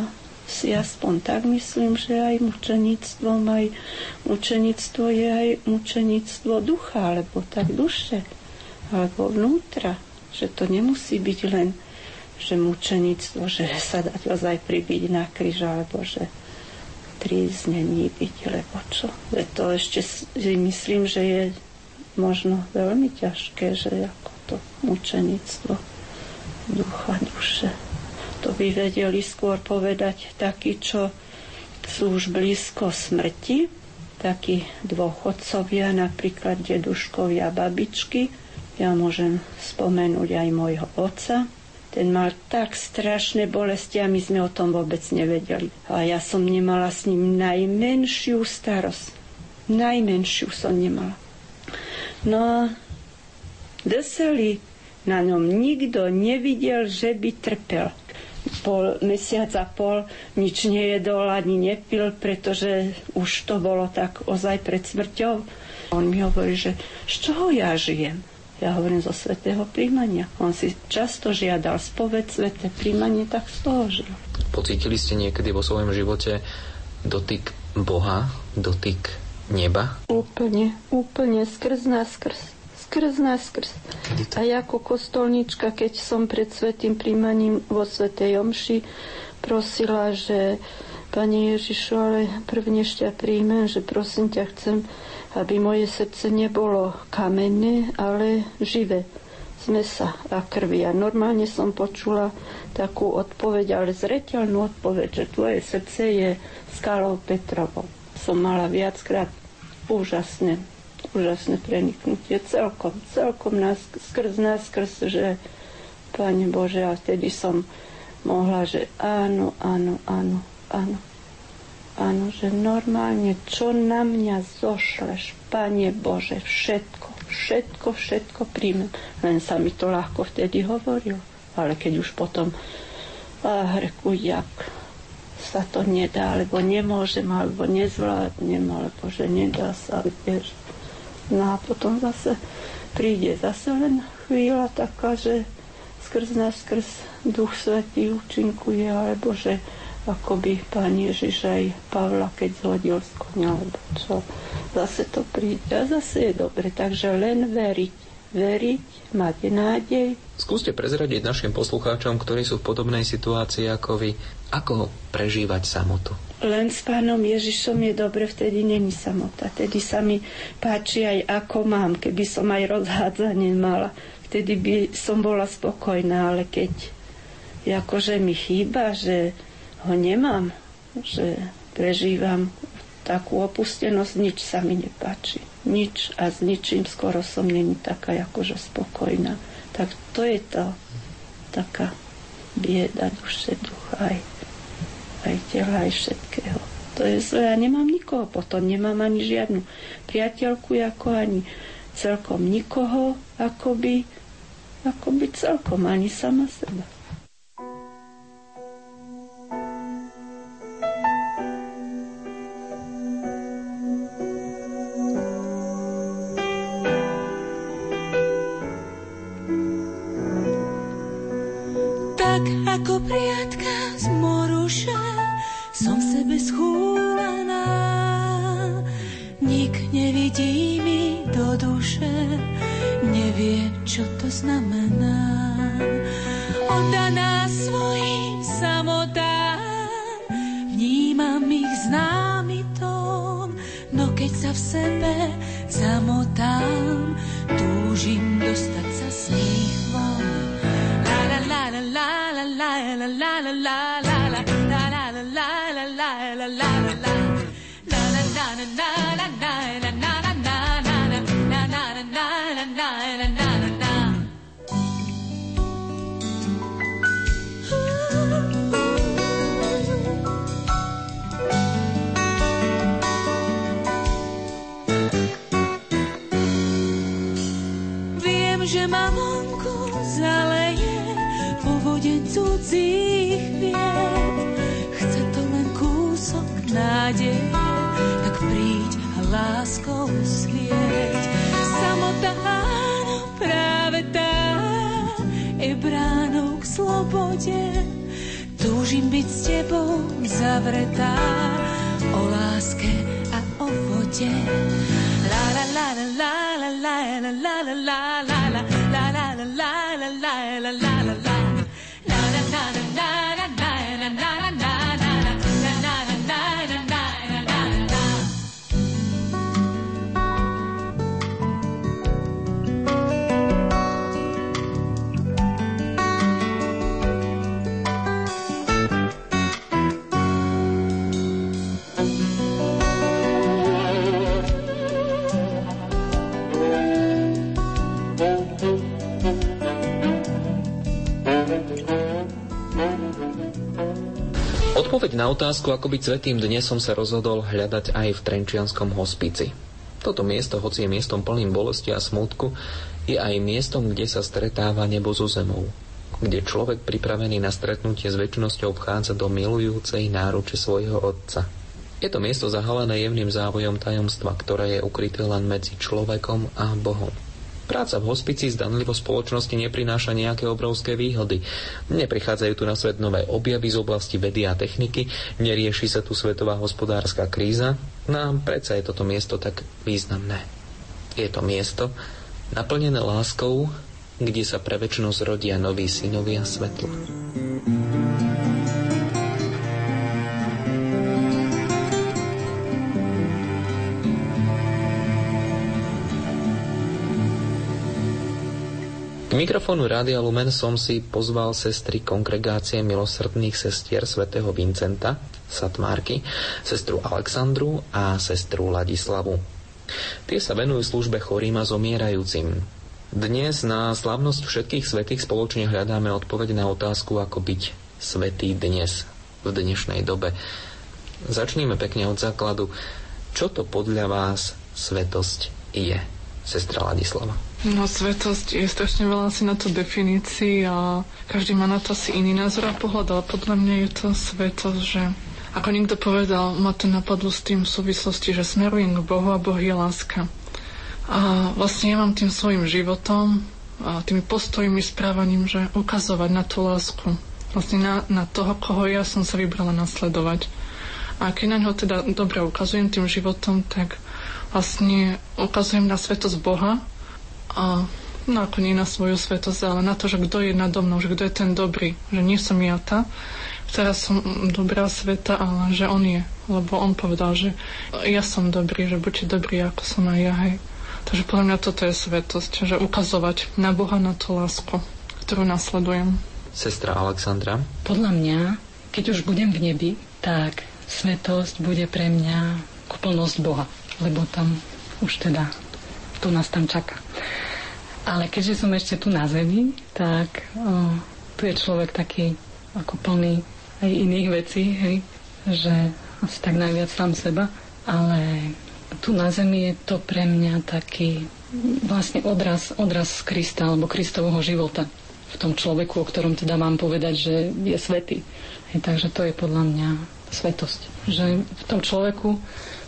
si aspoň tak myslím, že aj mučenictvom, aj mučenictvo je aj mučenictvo ducha, alebo tak duše, alebo vnútra. Že to nemusí byť len, že mučenictvo, že sa dať ozaj pribiť na kríž, alebo že tríznení byť, lebo čo. Veď to ešte myslím, že je možno veľmi ťažké, že ako to mučenictvo ducha, duše to by vedeli skôr povedať takí, čo sú už blízko smrti, takí dôchodcovia, napríklad deduškovia, babičky. Ja môžem spomenúť aj môjho otca. Ten mal tak strašné bolesti a my sme o tom vôbec nevedeli. A ja som nemala s ním najmenšiu starosť. Najmenšiu som nemala. No a deseli na ňom nikto nevidel, že by trpel pol, mesiac a pol nič nejedol ani nepil, pretože už to bolo tak ozaj pred smrťou. On mi hovorí, že z čoho ja žijem? Ja hovorím zo svetého príjmania. On si často žiadal spoved sveté príjmanie, tak z toho žil. Pocítili ste niekedy vo svojom živote dotyk Boha, dotyk neba? Úplne, úplne skrz nás skrz skrz nás skrz. A ako kostolnička, keď som pred svetým príjmaním vo Svetej Omši prosila, že Pani Ježišu, ale prvne ťa príjmem, že prosím ťa chcem, aby moje srdce nebolo kamenné, ale živé. mesa a krvi. A normálne som počula takú odpoveď, ale zreteľnú odpoveď, že tvoje srdce je skalou Petrovou. Som mala viackrát úžasné, úžasné preniknutie. Celkom, celkom nás, skrz nás, skrz, že Pane Bože, a vtedy som mohla, že áno, áno, áno, áno. Áno, že normálne, čo na mňa zošleš, Pane Bože, všetko, všetko, všetko príjmem. Len sa mi to ľahko vtedy hovorilo. Ale keď už potom, ah, reku, jak sa to nedá, alebo nemôžem, alebo nezvládnem, alebo že nedá sa, vieš. No a potom zase príde zase len chvíľa taká, že skrz nás, skrz Duch Svetý účinkuje, alebo že ako by pán Ježiš aj Pavla, keď zhodil z konia, alebo čo. Zase to príde a zase je dobre. Takže len veriť. Veriť, mať nádej. Skúste prezradiť našim poslucháčom, ktorí sú v podobnej situácii ako vy, ako prežívať samotu. Len s pánom Ježišom je dobre, vtedy není samota. Vtedy sa mi páči aj ako mám, keby som aj rozhádzanie mala. Vtedy by som bola spokojná, ale keď akože mi chýba, že ho nemám, že prežívam takú opustenosť, nič sa mi nepáči. Nič a s ničím skoro som není taká akože spokojná. Tak to je to taká bieda duše, ducha aj, aj tela, aj všetkého. To je zle. Ja nemám nikoho potom, nemám ani žiadnu priateľku, ako ani celkom nikoho, akoby, akoby celkom ani sama seba. vnímam ich známy tón, no keď sa v sebe zamotám, túžim dostať sa z nich von. La la la la la la la la la la la ma vonku zaleje povodeň cudzích vied. Chce to len kúsok nádeje, tak príď a láskou svieť. Samotá, áno, práve tá je bránou k slobode. Túžim byť s tebou zavretá o láske a o vode. la la la la la la la la la la la la la la la la la Odpoveď na otázku, ako byť svetým dnes som sa rozhodol hľadať aj v Trenčianskom hospici. Toto miesto, hoci je miestom plným bolesti a smutku, je aj miestom, kde sa stretáva nebo so zemou, kde človek pripravený na stretnutie s väčšnosťou vchádza do milujúcej náruče svojho otca. Je to miesto zahalené jemným závojom tajomstva, ktoré je ukryté len medzi človekom a Bohom. Práca v hospici zdanlivo spoločnosti neprináša nejaké obrovské výhody. Neprichádzajú tu na svet nové objavy z oblasti vedy a techniky, nerieši sa tu svetová hospodárska kríza, no predsa je toto miesto tak významné. Je to miesto naplnené láskou, kde sa pre väčšnosť rodia noví synovia svetla. Mikrofónu Rádia Lumen som si pozval sestry kongregácie milosrdných sestier svätého Vincenta, Satmárky, sestru Alexandru a sestru Ladislavu. Tie sa venujú službe chorým a zomierajúcim. Dnes na slavnosť všetkých svetých spoločne hľadáme odpoveď na otázku, ako byť svetý dnes, v dnešnej dobe. Začníme pekne od základu. Čo to podľa vás svetosť je, sestra Ladislava? No svetosť je strašne veľa asi na to definícií a každý má na to asi iný názor a pohľad, ale podľa mňa je to svetosť, že ako niekto povedal, ma to napadlo s tým v súvislosti, že smerujem k Bohu a Boh je láska. A vlastne ja mám tým svojim životom a tými postojmi, správaním, že ukazovať na tú lásku. Vlastne na, na toho, koho ja som sa vybrala nasledovať. A keď na ňo teda dobre ukazujem tým životom, tak vlastne ukazujem na svetosť Boha a no ako nie na svoju svetosť, ale na to, že kto je nado mnou, že kto je ten dobrý, že nie som ja tá, ktorá som dobrá sveta, ale že on je, lebo on povedal, že ja som dobrý, že buďte dobrí, ako som aj ja, hej. Takže podľa mňa toto je svetosť, že ukazovať na Boha na tú lásku, ktorú nasledujem. Sestra Alexandra? Podľa mňa, keď už budem v nebi, tak svetosť bude pre mňa úplnosť Boha, lebo tam už teda tu nás tam čaká. Ale keďže som ešte tu na zemi, tak o, tu je človek taký ako plný aj iných vecí, hej, že asi tak najviac sám seba, ale tu na zemi je to pre mňa taký vlastne odraz, odraz Krista alebo Kristovho života v tom človeku, o ktorom teda mám povedať, že je svetý. Hej, takže to je podľa mňa svetosť. Že v tom človeku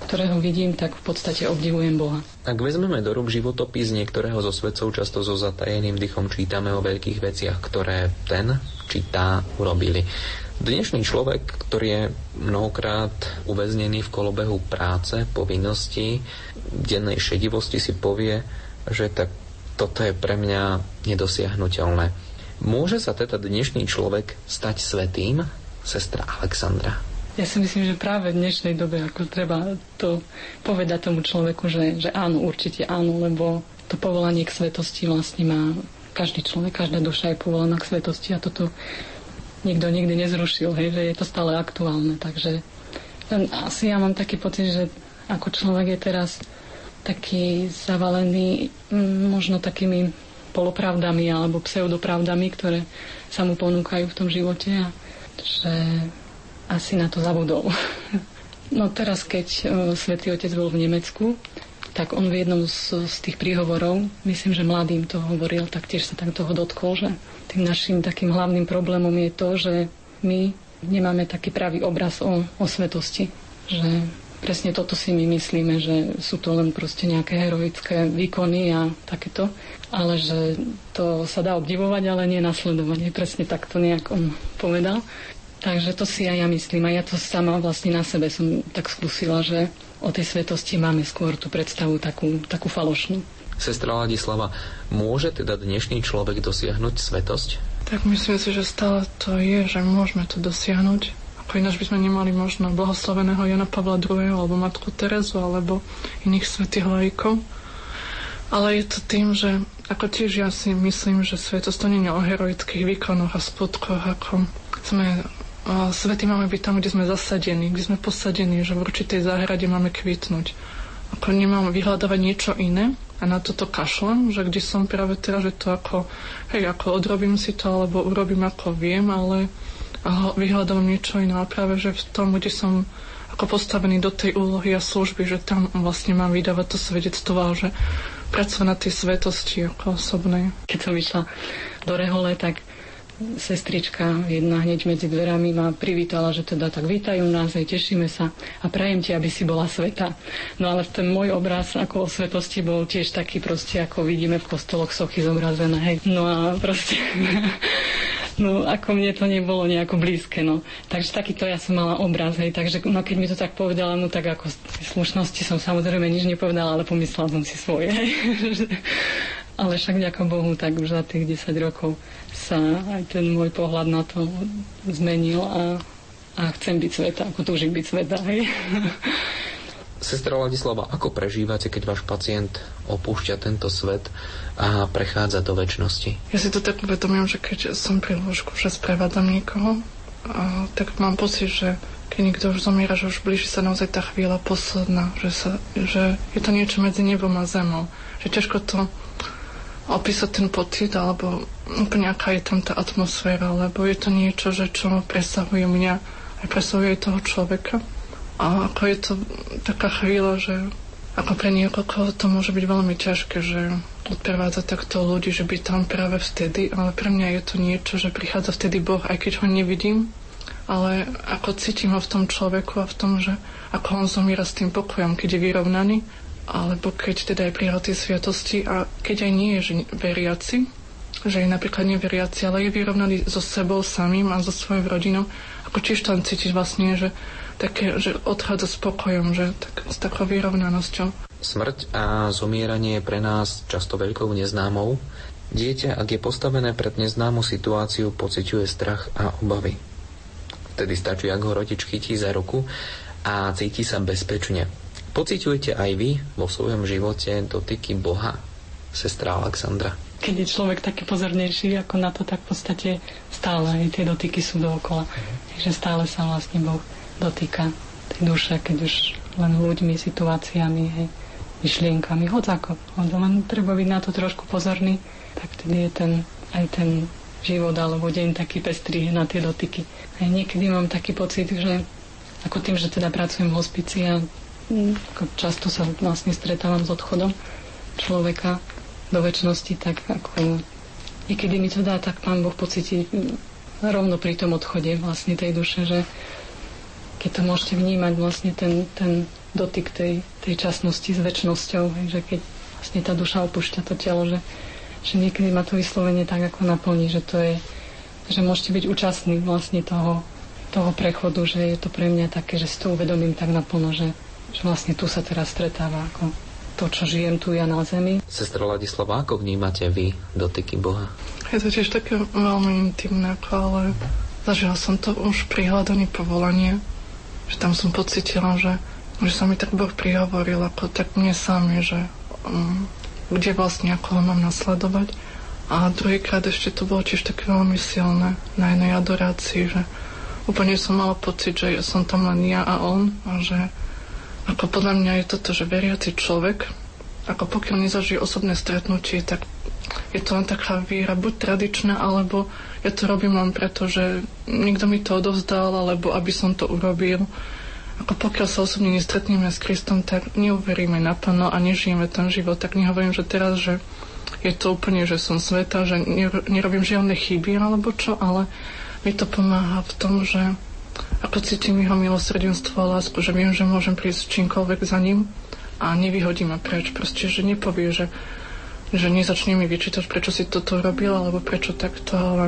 ktorého vidím, tak v podstate obdivujem Boha. Ak vezmeme do rúk životopis niektorého zo svetcov, často so zatajeným dychom čítame o veľkých veciach, ktoré ten či tá urobili. Dnešný človek, ktorý je mnohokrát uväznený v kolobehu práce, povinnosti, dennej šedivosti si povie, že tak toto je pre mňa nedosiahnutelné. Môže sa teda dnešný človek stať svetým, sestra Alexandra? Ja si myslím, že práve v dnešnej dobe ako treba to povedať tomu človeku, že, že áno, určite áno, lebo to povolanie k svetosti vlastne má každý človek, každá duša je povolaná k svetosti a toto nikto nikdy nezrušil, hej, že je to stále aktuálne. Takže asi ja mám taký pocit, že ako človek je teraz taký zavalený mm, možno takými polopravdami alebo pseudopravdami, ktoré sa mu ponúkajú v tom živote a že asi na to zabudol. No teraz, keď uh, svätý Otec bol v Nemecku, tak on v jednom z, z tých príhovorov, myslím, že mladým to hovoril, tak tiež sa tak toho dotkol, že tým našim takým hlavným problémom je to, že my nemáme taký pravý obraz o, o svetosti. Že presne toto si my myslíme, že sú to len proste nejaké heroické výkony a takéto, ale že to sa dá obdivovať, ale nie nasledovať. Presne tak to nejak on povedal. Takže to si aj ja myslím. A ja to sama vlastne na sebe som tak skúsila, že o tej svetosti máme skôr tú predstavu takú, takú falošnú. Sestra Ladislava, môže teda dnešný človek dosiahnuť svetosť? Tak myslím si, že stále to je, že môžeme to dosiahnuť. Ako ináč by sme nemali možno blahoslaveného Jana Pavla II. alebo Matku Terezu alebo iných svetých lajkov. Ale je to tým, že ako tiež ja si myslím, že svetosť to nie je o heroických výkonoch a skutkoch, ako sme svety máme byť tam, kde sme zasadení, kde sme posadení, že v určitej záhrade máme kvitnúť. Ako nemám vyhľadávať niečo iné a na toto kašlem, že kde som práve teraz, že to ako, hej, ako odrobím si to, alebo urobím ako viem, ale vyhľadávam niečo iné. A práve, že v tom, kde som ako postavený do tej úlohy a služby, že tam vlastne mám vydávať to svedectvo, že pracovať na tej svetosti ako osobnej. Keď som išla do Rehole, tak sestrička jedna hneď medzi dverami ma privítala, že teda tak vítajú nás, aj tešíme sa a prajem ti, aby si bola sveta. No ale ten môj obraz ako o svetosti bol tiež taký proste, ako vidíme v kostoloch sochy zobrazené, hej. No a proste No, ako mne to nebolo nejako blízke, no. Takže takýto ja som mala obraz, hej. Takže, no, keď mi to tak povedala, no tak ako slušnosti som samozrejme nič nepovedala, ale pomyslela som si svoje, hej. Ale však ďaká Bohu, tak už za tých 10 rokov sa aj ten môj pohľad na to zmenil a, a chcem byť sveta, ako túžim byť sveta. Hej. Sestra Ladislava, ako prežívate, keď váš pacient opúšťa tento svet a prechádza do väčšnosti? Ja si to tak uvedomujem, že keď som pri lôžku, že sprevádzam niekoho, a, tak mám pocit, že keď niekto už zomiera, že už blíži sa naozaj tá chvíľa posledná, že, sa, že je to niečo medzi nebom a zemou. Že ťažko to opísať ten pocit, alebo úplne aká je tam tá atmosféra, lebo je to niečo, že čo presahuje mňa, aj presahuje toho človeka. A ako je to taká chvíľa, že ako pre niekoľko to môže byť veľmi ťažké, že odprevádza takto ľudí, že by tam práve vtedy, ale pre mňa je to niečo, že prichádza vtedy Boh, aj keď ho nevidím, ale ako cítim ho v tom človeku a v tom, že ako on zomiera s tým pokojom, keď je vyrovnaný, alebo keď teda je prijal tie sviatosti a keď aj nie je veriaci, že je napríklad neveriaci, ale je vyrovnaný so sebou samým a so svojou rodinou, ako tiež tam cítiš vlastne, že také, že odchádza s pokojom, že tak, s takou vyrovnanosťou. Smrť a zomieranie je pre nás často veľkou neznámou. Dieťa, ak je postavené pred neznámu situáciu, pociťuje strach a obavy. Vtedy stačí, ak ho rodič chytí za ruku a cíti sa bezpečne. Pociťujete aj vy vo svojom živote dotyky Boha, sestra Alexandra? Keď je človek taký pozornejší ako na to, tak v podstate stále aj tie dotyky sú dookola. Takže stále sa vlastne Boh dotýka tej duše, keď už len ľuďmi, situáciami, hej, myšlienkami, hoď ako. Len treba byť na to trošku pozorný, tak vtedy je ten, aj ten život alebo deň taký pestrý na tie dotyky. A niekedy mám taký pocit, že ako tým, že teda pracujem v hospici a často sa vlastne stretávam s odchodom človeka do väčšnosti, tak ako niekedy mi to dá tak pán Boh pocítiť mm, rovno pri tom odchode vlastne tej duše, že keď to môžete vnímať vlastne ten, ten dotyk tej, tej časnosti s väčšnosťou, že keď vlastne tá duša opúšťa to telo, že, že niekedy ma to vyslovene tak ako naplní, že to je, že môžete byť účastní vlastne toho, toho prechodu, že je to pre mňa také, že si to uvedomím tak naplno, že, že vlastne tu sa teraz stretáva ako to, čo žijem tu ja na zemi. Sestra Ladislava, ako vnímate vy dotyky Boha? Je to tiež také veľmi intimné, ale zažila som to už pri hľadaní povolania že tam som pocitila, že, že sa mi tak Boh prihovoril, ako tak mne sami, že um, kde vlastne ako ho mám nasledovať. A druhýkrát ešte to bolo tiež také veľmi silné na jednej adorácii, že úplne som mala pocit, že som tam len ja a on a že ako podľa mňa je toto, že veriaci človek, ako pokiaľ nezažije osobné stretnutie, tak je to len taká víra, buď tradičná, alebo ja to robím len preto, že niekto mi to odovzdal, alebo aby som to urobil. Ako pokiaľ sa osobne nestretneme s Kristom, tak neuveríme naplno a nežijeme ten život. Tak nehovorím, že teraz, že je to úplne, že som sveta, že nerobím žiadne chyby alebo čo, ale mi to pomáha v tom, že ako cítim jeho milosrdenstvo a lásku, že viem, že môžem prísť čímkoľvek za ním a nevyhodí ma preč. Proste, že nepovie, že, že nezačne mi vyčítať, prečo si toto robil, alebo prečo takto, ale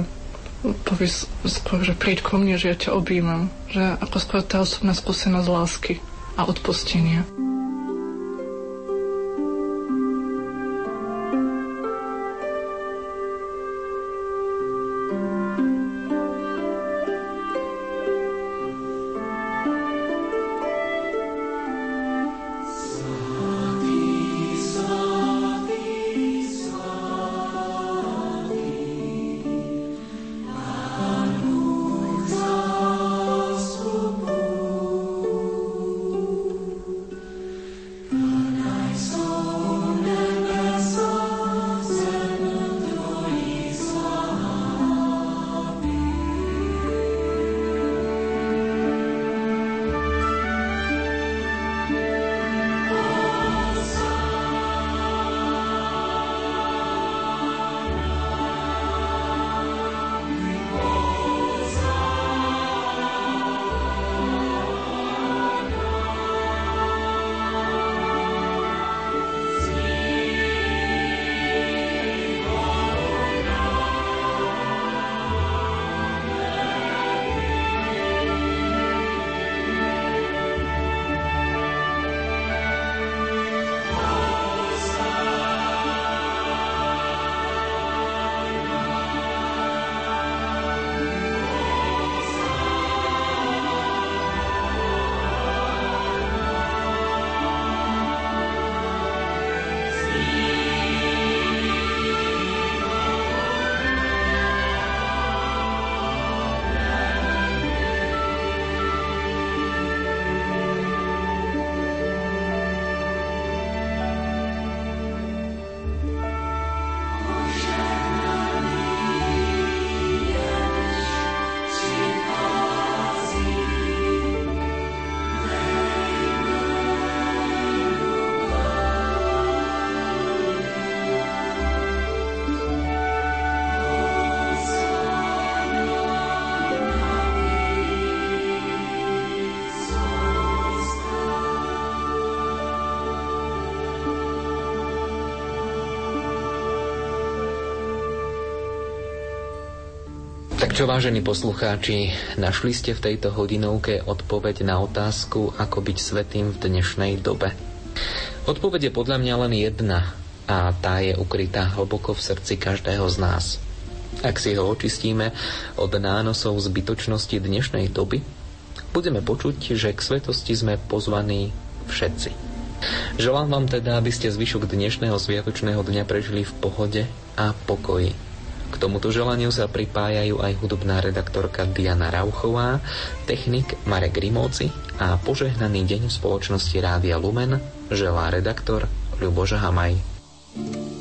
povie skôr, že príď ku mne, že ja ťa objímam. Že ako skôr tá osobná skúsenosť lásky a odpustenia. Tak čo, vážení poslucháči, našli ste v tejto hodinovke odpoveď na otázku, ako byť svetým v dnešnej dobe? Odpoveď je podľa mňa len jedna a tá je ukrytá hlboko v srdci každého z nás. Ak si ho očistíme od nánosov zbytočnosti dnešnej doby, budeme počuť, že k svetosti sme pozvaní všetci. Želám vám teda, aby ste zvyšok dnešného sviatočného dňa prežili v pohode a pokoji. K tomuto želaniu sa pripájajú aj hudobná redaktorka Diana Rauchová, technik Marek Rimóci a požehnaný deň v spoločnosti Rádia Lumen želá redaktor Ľuboža Hamaj. thank you